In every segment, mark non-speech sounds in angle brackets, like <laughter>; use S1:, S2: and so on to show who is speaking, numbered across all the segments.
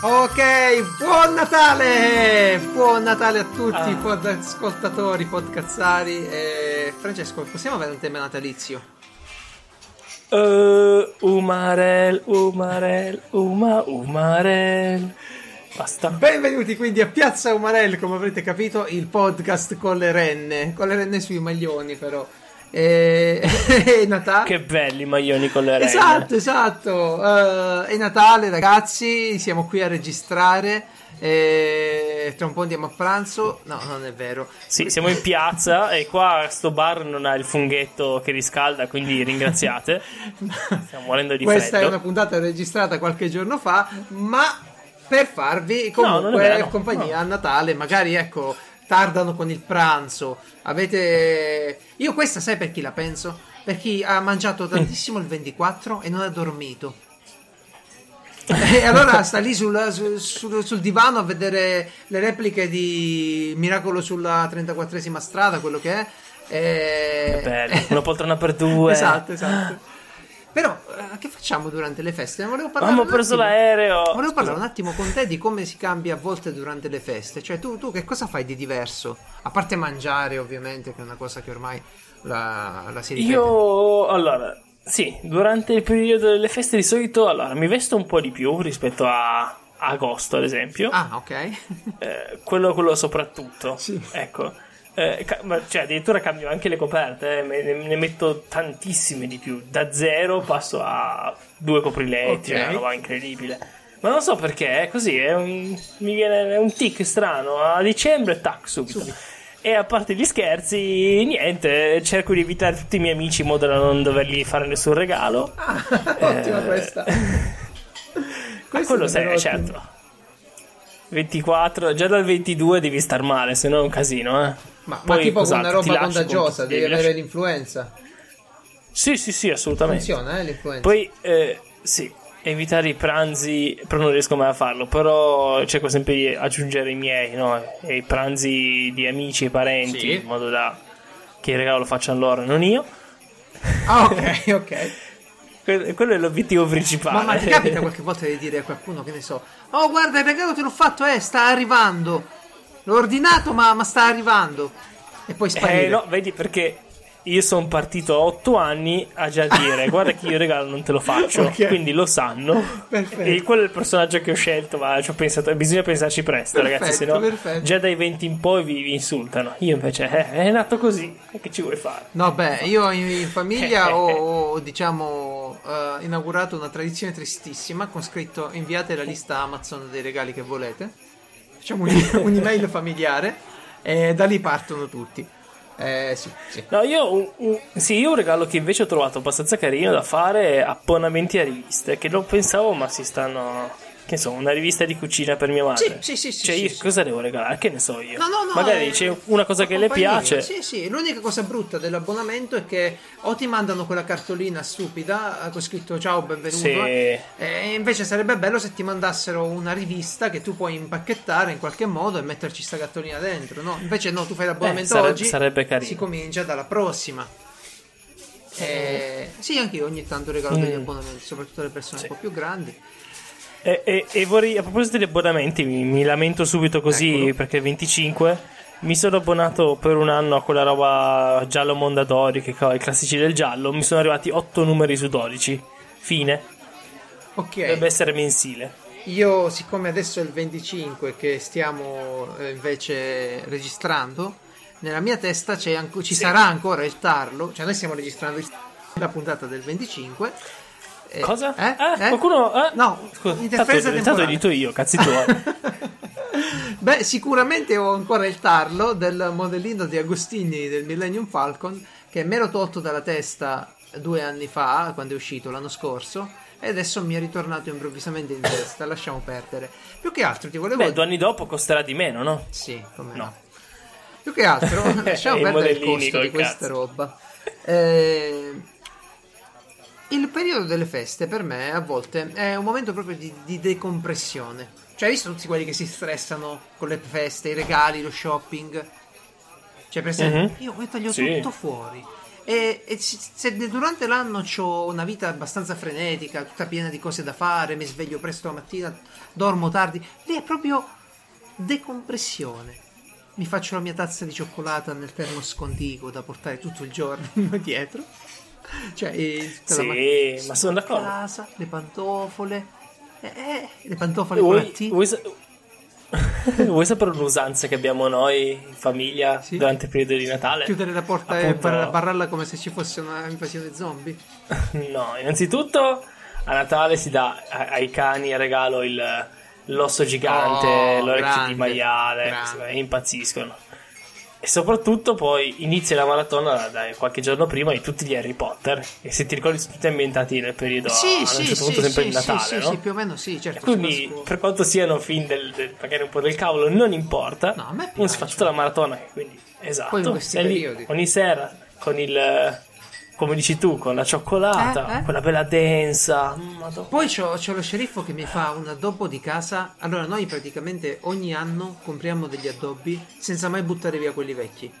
S1: Ok, buon Natale! Buon Natale a tutti,
S2: Ah.
S1: pod ascoltatori, podcazzari. E... Francesco, possiamo avere un tema natalizio?
S2: Uh, umarel, umarel, uma, umarel. Basta.
S1: Benvenuti quindi a Piazza Umarell, come avrete capito, il podcast con le renne, con le renne sui maglioni però. E... è <laughs> Natale.
S2: Che belli i maglioni con le renne.
S1: Esatto, esatto. Eh, è Natale, ragazzi. Siamo qui a registrare. E tra un po' andiamo a pranzo. No, non è vero.
S2: Sì, siamo in piazza e qua sto bar non ha il funghetto che riscalda, quindi ringraziate. <laughs> Stiamo morendo di
S1: Questa
S2: freddo.
S1: è una puntata registrata qualche giorno fa, ma per farvi
S2: No,
S1: comunque
S2: vero,
S1: compagnia
S2: no.
S1: a Natale. Magari ecco, tardano con il pranzo. Avete. Io questa sai per chi la penso? Per chi ha mangiato tantissimo il 24 e non ha dormito. <laughs> E allora sta lì sul, sul- sul- sul divano a vedere le repliche di Miracolo sulla 34esima strada, quello che è. E...
S2: Che bello, una poltrona per due. <laughs>
S1: esatto, esatto. Però, eh, che facciamo durante le feste? Volevo parlare
S2: Abbiamo
S1: un
S2: preso
S1: attimo-
S2: l'aereo.
S1: Volevo parlare un attimo con te di come si cambia a volte durante le feste. Cioè, tu, tu che cosa fai di diverso? A parte mangiare, ovviamente, che è una cosa che ormai la, la si ripete.
S2: Io, allora, sì, durante il periodo delle feste di solito, allora, mi vesto un po' di più rispetto a, a agosto, ad esempio.
S1: Ah, ok.
S2: Eh, quello, quello soprattutto.
S1: Sì.
S2: Ecco. Eh, ma- cioè, addirittura cambio anche le coperte, eh, ne, ne metto tantissime di più. Da zero passo a due copriletti,
S1: Ok.
S2: è una roba incredibile. Ma non so perché, è così, è un, mi viene è un tic strano. A dicembre, tac, subito.
S1: Subito.
S2: E a parte gli scherzi, niente, cerco di evitare tutti i miei amici in modo da non dovergli fare nessun regalo.
S1: Ah, <laughs> ottima
S2: Eh,
S1: questa. <laughs>
S2: Ma
S1: Questo
S2: quello
S1: davvero
S2: certo.
S1: Ottimo.
S2: 24, già dal 22 devi star male, se no è un casino, eh.
S1: Ma, ma
S2: Poi,
S1: tipo con
S2: cos'altro?
S1: una roba contagiosa,
S2: con-
S1: devi
S2: devi
S1: avere
S2: lasci-
S1: l'influenza.
S2: Sì, sì, sì, assolutamente.
S1: Funziona, eh, l'influenza.
S2: Poi, eh, sì, evitare i pranzi, però non riesco mai a farlo, però cerco sempre di aggiungere i miei, no? E i pranzi di amici e parenti,
S1: Sì.
S2: in modo da che il regalo lo facciano loro, non io.
S1: Ah, ok, ok. <laughs>
S2: Que- quello è l'obiettivo principale.
S1: Ma, ma ti capita qualche volta di dire a qualcuno che ne so, oh guarda il regalo te l'ho fatto, eh, sta arrivando. L'ho ordinato ma, ma sta arrivando. E poi sparire.
S2: Eh no, vedi perché io sono partito a 8 anni a già dire <laughs> guarda che io regalo non te lo faccio,
S1: Ok.
S2: quindi lo sanno.
S1: Perfetto.
S2: E quello è il personaggio che ho scelto, ma ci ho pensato, bisogna pensarci presto
S1: Perfetto,
S2: ragazzi, se no
S1: perfetto.
S2: già dai 20 in poi vi, vi insultano. Io invece eh, è nato così, che ci vuoi fare?
S1: No, beh, io in, in famiglia <laughs> ho, ho, diciamo, eh, inaugurato una tradizione tristissima con scritto inviate la lista Amazon dei regali che volete. Facciamo un- un'email familiare e da lì partono tutti. Eh, sì, sì.
S2: No, io un, sì, io un regalo che invece ho trovato abbastanza carino da fare è abbonamenti a riviste, che non pensavo ma si stanno... Che so, una rivista di cucina per mia madre.
S1: Sì, sì, sì, sì,
S2: Cioè,
S1: sì,
S2: io
S1: sì.
S2: cosa devo regalare? Che ne so io?
S1: No, no, no.
S2: Magari
S1: eh,
S2: c'è una cosa che le piace.
S1: Sì, sì. L'unica cosa brutta dell'abbonamento è che o ti mandano quella cartolina stupida eh, con scritto ciao, benvenuto.
S2: Sì.
S1: eh, E invece sarebbe bello se ti mandassero una rivista che tu puoi impacchettare in qualche modo e metterci sta cartolina dentro. No, invece no, tu fai l'abbonamento
S2: Eh, sare-
S1: oggi.
S2: sarebbe carino.
S1: Si comincia dalla prossima. Eh, sì, anche io ogni tanto regalo degli
S2: Mm.
S1: abbonamenti, soprattutto alle persone
S2: Sì.
S1: un po' più grandi.
S2: E, e- e vorrei, a proposito degli abbonamenti, mi, mi lamento subito così
S1: Eccolo.
S2: perché il 25 mi sono abbonato per un anno a quella roba giallo Mondadori, che i classici del giallo. Mi sono arrivati 8 numeri su 12. Fine.
S1: Ok.
S2: Dovrebbe essere mensile.
S1: Io, siccome adesso è il 25 che stiamo eh, invece registrando, nella mia testa c'è anco- ci
S2: Sì.
S1: sarà ancora il tarlo, cioè noi stiamo registrando il- la puntata del 25. Eh,
S2: Cosa?
S1: Eh?
S2: Ah,
S1: Eh?
S2: qualcuno. ah,
S1: No,
S2: scusa, tanto,
S1: interferenza
S2: tanto
S1: temporale.
S2: edito io, cazzi tuoi. <laughs>
S1: Beh, sicuramente ho ancora il tarlo del modellino di Agostini del Millennium Falcon che me l'ho tolto dalla testa due anni fa, quando è uscito l'anno scorso, e adesso mi è ritornato improvvisamente in testa. Lasciamo perdere. Più che altro ti volevo
S2: Beh, due anni dopo costerà di meno, no?
S1: Sì, come no.
S2: No.
S1: Più che altro, <laughs> lasciamo perdere il costo di questa
S2: cazzo.
S1: roba. <laughs> Eh, il periodo delle feste per me a volte è un momento proprio di, di decompressione. Cioè, hai visto tutti quelli che si stressano con le feste, i regali, lo shopping? Cioè, per esempio,
S2: Mhm.
S1: io mi taglio
S2: Sì.
S1: tutto fuori. E, e se durante l'anno ho una vita abbastanza frenetica, tutta piena di cose da fare, mi sveglio presto la mattina, dormo tardi, lì è proprio decompressione. Mi faccio la mia tazza di cioccolata nel termos contigo da portare tutto il giorno <laughs> dietro. Cioè,
S2: sì, ma sono d'accordo.
S1: Casa, le pantofole, eh, eh, le pantofole vuoi, la T.
S2: Vuoi, <laughs> Vuoi sapere un'usanza che abbiamo noi in famiglia sì. durante il periodo di Natale?
S1: Chiudere la porta Appunto... e barrarla come se ci fosse una invasione zombie? <laughs>
S2: no, innanzitutto a Natale si dà ai cani a regalo il, l'osso gigante, oh, l'orecchio grande, di maiale, grande. impazziscono. E soprattutto poi inizia la maratona da qualche giorno prima di tutti gli Harry Potter. E se ti ricordi sono tutti ambientati nel periodo
S1: sì,
S2: a
S1: sì,
S2: un certo
S1: sì,
S2: punto sempre
S1: sì,
S2: di Natale,
S1: sì,
S2: no?
S1: Sì, più o meno sì, certo.
S2: quindi per quanto siano film del, del, magari un po' del cavolo, non importa.
S1: No, a me
S2: piace. Uno si fa tutta la maratona. Quindi, esatto.
S1: Poi in
S2: lì, ogni sera con il come dici tu, con la cioccolata, eh, eh? quella bella densa.
S1: Madonna. Poi c'ho, c'ho, lo sceriffo che mi fa un addobbo di casa. Allora, noi praticamente ogni anno compriamo degli addobbi senza mai buttare via quelli vecchi.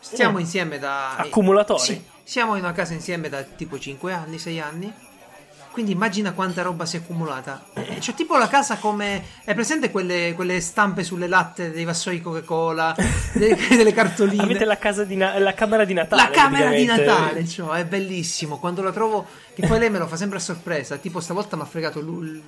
S1: Stiamo oh. insieme da...
S2: Accumulatori?
S1: Sì, siamo in una casa insieme da tipo 5 anni, 6 anni. Quindi immagina quanta roba si è accumulata. C'è tipo la casa come. È presente quelle, quelle stampe sulle latte dei vassoi Coca-Cola, <laughs> delle, delle cartoline.
S2: Avete la, casa di na- la camera di Natale.
S1: La camera di Natale, cioè, è bellissimo. Quando la trovo, che poi lei me lo fa sempre a sorpresa. Tipo stavolta mi ha fregato l-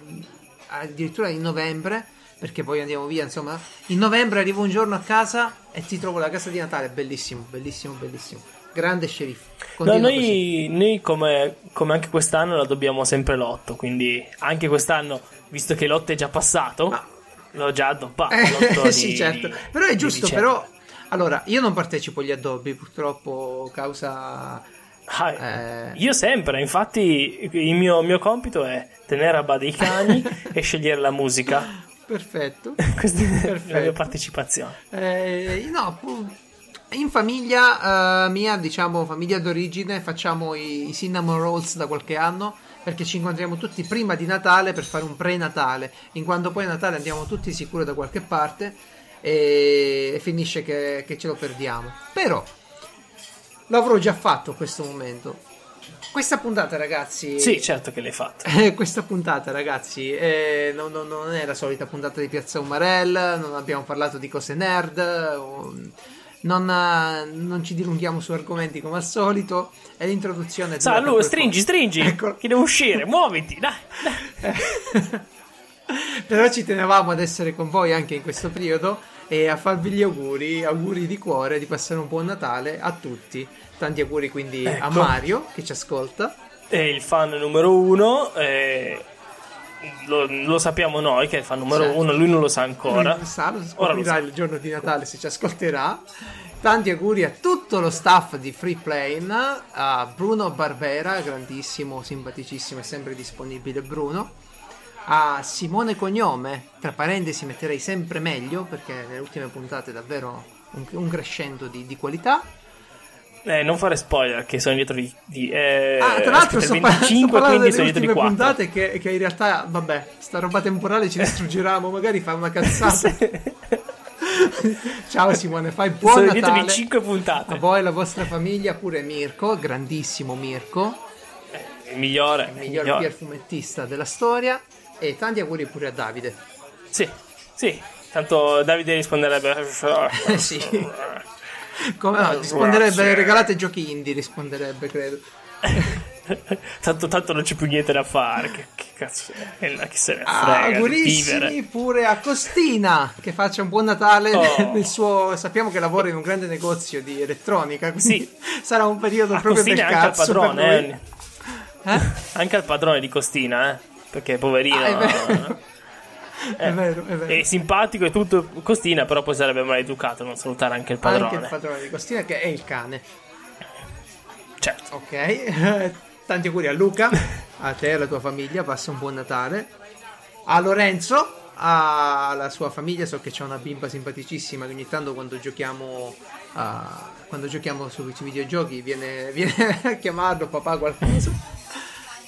S1: addirittura in novembre perché poi andiamo via, insomma. In novembre arrivo un giorno a casa e ti trovo la casa di Natale, bellissimo, bellissimo, bellissimo. Grande sceriffo.
S2: No, noi, noi come, come, anche quest'anno la dobbiamo sempre l'otto, quindi anche quest'anno, visto che l'otto è già passato, Ma... l'ho già addobbato.
S1: Eh, <laughs> sì, di, certo. Però è giusto, però... Allora, io non partecipo agli addobbi, purtroppo, causa...
S2: Ah, eh... Io sempre, infatti il mio, mio compito è tenere a bada i cani <laughs> e scegliere la musica.
S1: Perfetto. <laughs>
S2: Questa è la mia partecipazione.
S1: Eh, no, in famiglia uh, mia, diciamo famiglia d'origine, facciamo i, i, cinnamon rolls da qualche anno perché ci incontriamo tutti prima di Natale per fare un pre-Natale. In quando poi a Natale andiamo tutti sicuri da qualche parte e, e finisce che, che ce lo perdiamo. Però l'avrò già fatto a questo momento questa puntata, ragazzi.
S2: Sì, certo che l'hai fatta. <laughs>
S1: questa puntata, ragazzi, eh, non, non, non, è la solita puntata di Piazza Umarell. Non abbiamo parlato di cose nerd. Non, non, ci dilunghiamo su argomenti come al solito. È l'introduzione.
S2: Salù, stringi, stringi. Ecco. Che devo uscire, muoviti, dai. dai. <laughs>
S1: Però ci tenevamo ad essere con voi anche in questo periodo e a farvi gli auguri, auguri di cuore di passare un buon Natale a tutti. Tanti auguri quindi ecco. a Mario che ci ascolta.
S2: È il fan numero uno. Eh, lo, lo, sappiamo noi che è fan numero certo. uno, lui non lo sa ancora.
S1: Lui sa, lo scoprirà il giorno di Natale se ci ascolterà. Tanti auguri a tutto lo staff di Free Plane, a Bruno Barbera, grandissimo, simpaticissimo e sempre disponibile Bruno, a Simone Cognome, tra parentesi metterei sempre meglio perché nelle ultime puntate davvero un, un crescendo di, di qualità
S2: eh, non fare spoiler, che sono dietro di. di eh,
S1: ah, tra l'altro, sto 25, sto quindi sono dietro di 4. puntate che, che, in realtà, vabbè, sta roba temporale ci <laughs> distruggeremo. magari fa una cazzata. <laughs> Ciao Simone, fai buon sono Natale.
S2: dietro di 5 puntate.
S1: A voi la vostra famiglia, pure Mirko, grandissimo Mirko.
S2: Eh, il migliore.
S1: Il miglior migliore. fumettista della storia. E tanti auguri pure a Davide.
S2: Sì, sì. Tanto Davide risponderebbe. <laughs>
S1: sì. Come no, risponderebbe regalate giochi indie, risponderebbe, credo. <laughs>
S2: tanto, tanto non c'è più niente da fare. Che, che cazzo è? Chi se ne
S1: ah, frega? Augurissimi pure a Costina che faccia un buon Natale oh. <laughs> nel suo. Sappiamo che lavora in un grande negozio di elettronica. Quindi sì. <laughs> sarà un periodo a proprio
S2: Costina
S1: del
S2: anche
S1: cazzo.
S2: Al padrone, eh? Eh? Anche al padrone di Costina, eh? Perché poverino. Ah, <laughs>
S1: è vero, è vero.
S2: È simpatico e tutto Costina, però poi sarebbe maleducato non salutare anche il padrone.
S1: Anche il padrone di Costina che è il cane.
S2: Certo.
S1: Ok. <laughs> Tanti auguri a Luca, a te e alla tua famiglia, passa un buon Natale. A Lorenzo, alla sua famiglia, so che c'è una bimba simpaticissima che ogni tanto quando giochiamo uh, quando giochiamo sui videogiochi viene, <laughs> viene a chiamarlo papà qualcosa.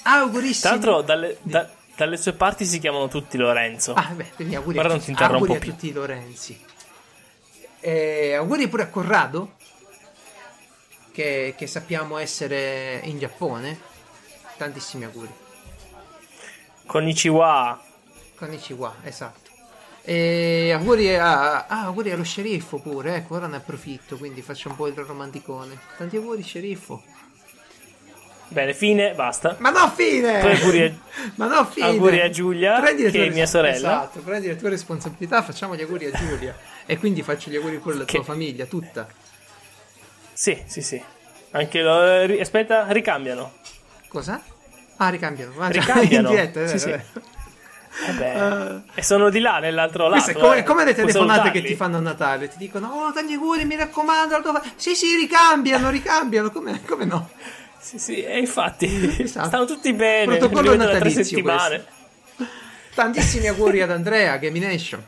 S1: Augurissimi.
S2: Tra l'altro dalle, da, dalle sue parti si chiamano tutti Lorenzo.
S1: Ah, beh, quindi auguri,
S2: Guarda, non ti interrompo
S1: auguri
S2: più.
S1: a tutti i Lorenzi. Eh, auguri pure a Corrado. che, che sappiamo essere in Giappone. Tantissimi auguri.
S2: Konnichiwa.
S1: Konnichiwa, esatto. E auguri, a, ah, auguri allo sceriffo pure, ecco, ora ne approfitto, quindi faccio un po' il romanticone. Tanti auguri, sceriffo.
S2: Bene, fine, basta.
S1: Ma no, fine!
S2: Auguri a, <laughs>
S1: Ma no, fine!
S2: Auguri a Giulia,
S1: prendi
S2: che è mia sorella.
S1: Esatto, prendi le tue responsabilità, facciamo gli auguri a Giulia. e quindi faccio gli auguri pure alla
S2: Che-
S1: tua famiglia, tutta.
S2: Sì, sì, sì. Anche lo... Aspetta, ricambiano.
S1: Cosa? Ah, ricambiano. Ah, già,
S2: Ricambiano.
S1: in diretta, è
S2: Sì,
S1: vero,
S2: sì. Eh
S1: Ah.
S2: e sono di là, nell'altro lato.
S1: È come,
S2: eh.
S1: come le telefonate che ti fanno a Natale, ti dicono "Oh, tanti auguri, mi raccomando". la fa- Sì, sì, ricambiano, ricambiano, come, come no?
S2: Sì, sì, e infatti <laughs>
S1: Esatto.
S2: stanno tutti bene.
S1: Protocollo natalizio. Tantissimi auguri ad Andrea, Gamination.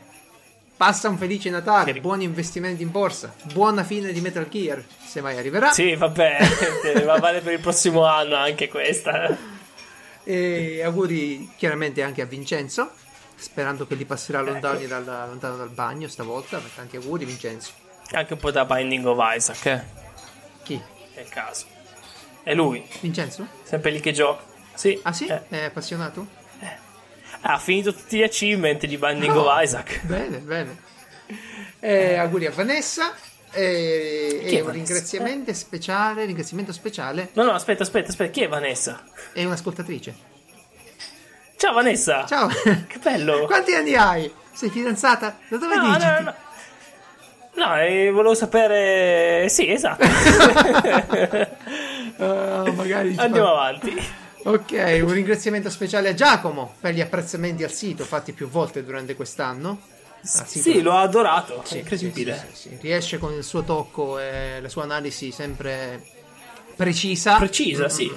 S1: Passa un felice Natale,
S2: Che-
S1: buoni investimenti in borsa, buona fine di Metal Gear, se mai arriverà.
S2: Sì, vabbè, va vale per il prossimo anno anche questa.
S1: E auguri chiaramente anche a Vincenzo, sperando che li passerà
S2: Ecco.
S1: lontani dal, lontano dal bagno stavolta. Tanti auguri, Vincenzo.
S2: Anche un po' da Binding of Isaac, eh.
S1: Chi?
S2: È il caso. È lui,
S1: Vincenzo?
S2: sempre lì che gioca. Sì.
S1: Ah sì?
S2: eh.
S1: È appassionato?
S2: Ha finito tutti gli achievement di Binding
S1: Oh,
S2: of Isaac.
S1: Bene, bene. Eh, auguri a Vanessa. E,
S2: è
S1: e un ringraziamento speciale, ringraziamento speciale
S2: No, no, aspetta, aspetta, aspetta. Chi è Vanessa?
S1: è un'ascoltatrice.
S2: Ciao Vanessa.
S1: Ciao.
S2: Che bello. <laughs>
S1: Quanti anni hai? Sei fidanzata? Da dove
S2: No,
S1: digiti?
S2: no, no. No, eh, volevo sapere... Sì, esatto. <laughs> <laughs>
S1: Ah, magari
S2: Andiamo
S1: fa-
S2: avanti.
S1: Ok, un ringraziamento speciale a Giacomo per gli apprezzamenti al sito fatti più volte durante quest'anno. Al sito-
S2: Sì, l'ho adorato.
S1: Sì,
S2: incredibile.
S1: sì, sì, sì, sì. Riesce con il suo tocco e la sua analisi sempre precisa.
S2: Precisa, sì.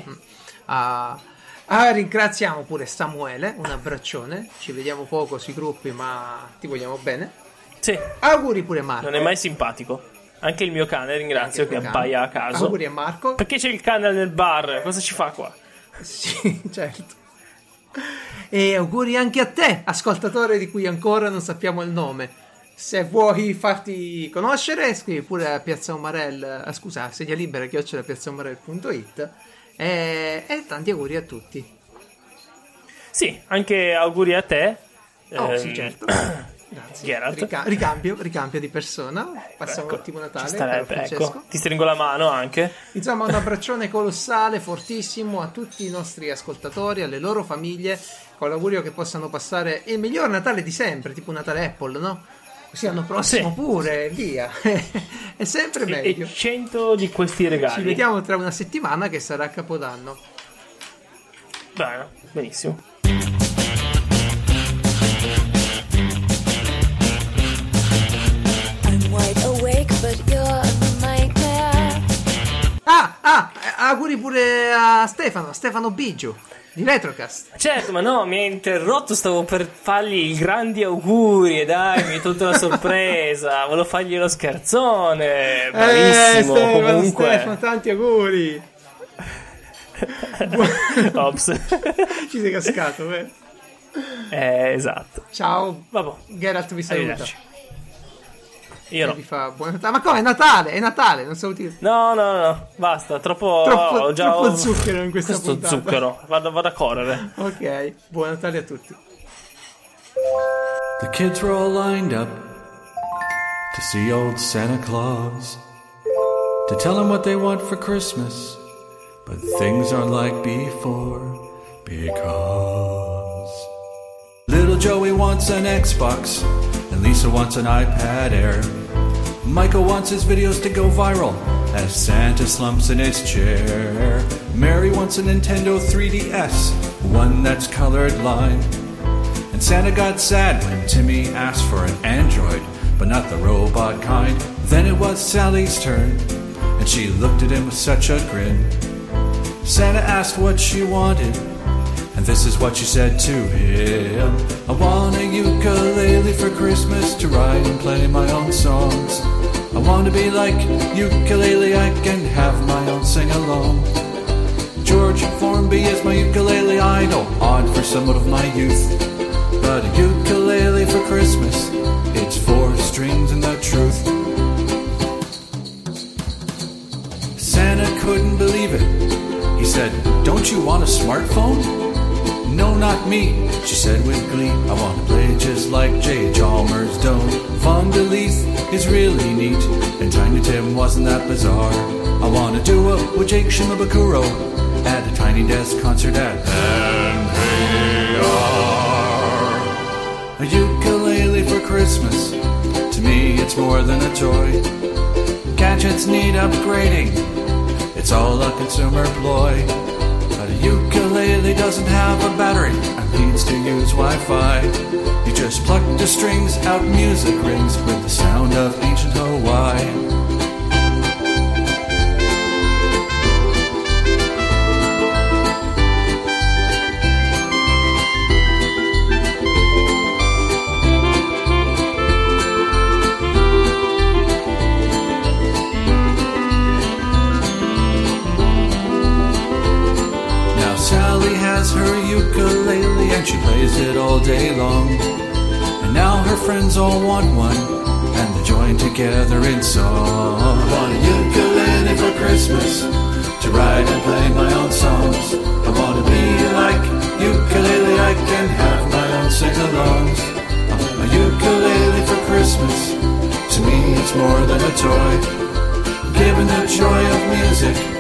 S1: Ah, ah, ringraziamo pure Samuele, un abbraccione. Ci vediamo poco sui gruppi, ma ti vogliamo bene.
S2: Sì,
S1: Auguri pure Marco.
S2: non è mai simpatico. Anche il mio cane, ringrazio, che appaia a caso.
S1: Auguri a Marco.
S2: Perché c'è il cane nel bar? Cosa ci fa qua?
S1: Sì, <laughs> certo. E auguri anche a te, ascoltatore di cui ancora non sappiamo il nome. Se vuoi farti conoscere, scrivi pure a Piazza Umarell, ah, scusa, sedia libera, chiocciola piazzaumarell.it e, e tanti auguri a tutti.
S2: Sì, anche auguri a te.
S1: Oh,
S2: Ehm,
S1: sì, certo. <clears throat> Grazie.
S2: Geralt.
S1: Rica- ricambio, ricambio di persona. Passiamo
S2: ecco,
S1: un ottimo Natale,
S2: starebbe, ecco.
S1: Francesco.
S2: Ti stringo la mano anche.
S1: Insomma, un abbraccione colossale, fortissimo a tutti i nostri ascoltatori, alle loro famiglie, con l'augurio che possano passare il miglior Natale di sempre, tipo un Natale Apple, no? Così l'anno prossimo
S2: Sì.
S1: pure, via. <laughs> È sempre meglio.
S2: e 100 di questi regali.
S1: Ci vediamo tra una settimana che sarà Capodanno.
S2: Bene, benissimo.
S1: Auguri pure a Stefano, Stefano Biggio, di Retrocast.
S2: Certo, ma no, mi ha interrotto, stavo per fargli i grandi auguri e dai, mi hai tolto la sorpresa, <laughs> volevo fargli lo scherzone, bravissimo,
S1: eh, Stefano,
S2: comunque.
S1: Stefano, tanti auguri. <laughs>
S2: Ops. <laughs>
S1: Ci sei cascato, eh.
S2: Eh, esatto.
S1: Ciao,
S2: Vabbè,
S1: Geralt vi saluta.
S2: Io
S1: E
S2: no.
S1: fa buon Natale. Ma come? È Natale, è Natale, non saluti.
S2: No, no, no, basta, troppo,
S1: Troppo-
S2: ho già
S1: troppo
S2: ho-
S1: zucchero in questa
S2: questo
S1: puntata.
S2: zucchero, vado, vado a correre.
S1: Ok, buon Natale a tutti.
S3: The kids were all lined up to see old Santa Claus, to tell him what they want for Christmas. But things aren't like before because little Joey wants an Xbox, Lisa wants an iPad Air. Michael wants his videos to go viral as Santa slumps in his chair. Mary wants a Nintendo 3DS, one that's colored lime. And Santa got sad when Timmy asked for an android, but not the robot kind. Then it was Sally's turn, and she looked at him with such a grin. Santa asked what she wanted, and this is what she said to him for Christmas to write and play my own songs. I want to be like ukulele, I can have my own sing along. George Formby is my ukulele idol, odd for someone of my youth. But a ukulele for Christmas, it's four strings and the truth. Santa couldn't believe it. He said, Don't you want a smartphone? No, not me, she said with glee. I want to play just like Jay Chalmers don't. Leith is really neat, and Tiny Tim wasn't that bizarre. I want to do it with Jake Shimabukuro at a Tiny Desk concert at NPR. A ukulele for Christmas, to me it's more than a toy. Gadgets need upgrading, it's all a consumer ploy. Ukulele doesn't have a battery and needs to use Wi-Fi. You just pluck the strings out, music rings with the sound of ancient Hawaii. Her ukulele and she plays it all day long. And now her friends all want one and they join together in song. I want a ukulele for Christmas to write and play my own songs. I want to be like ukulele, I can have my own sing-alongs. I want a ukulele for Christmas. To me, it's more than a toy. giving the joy of music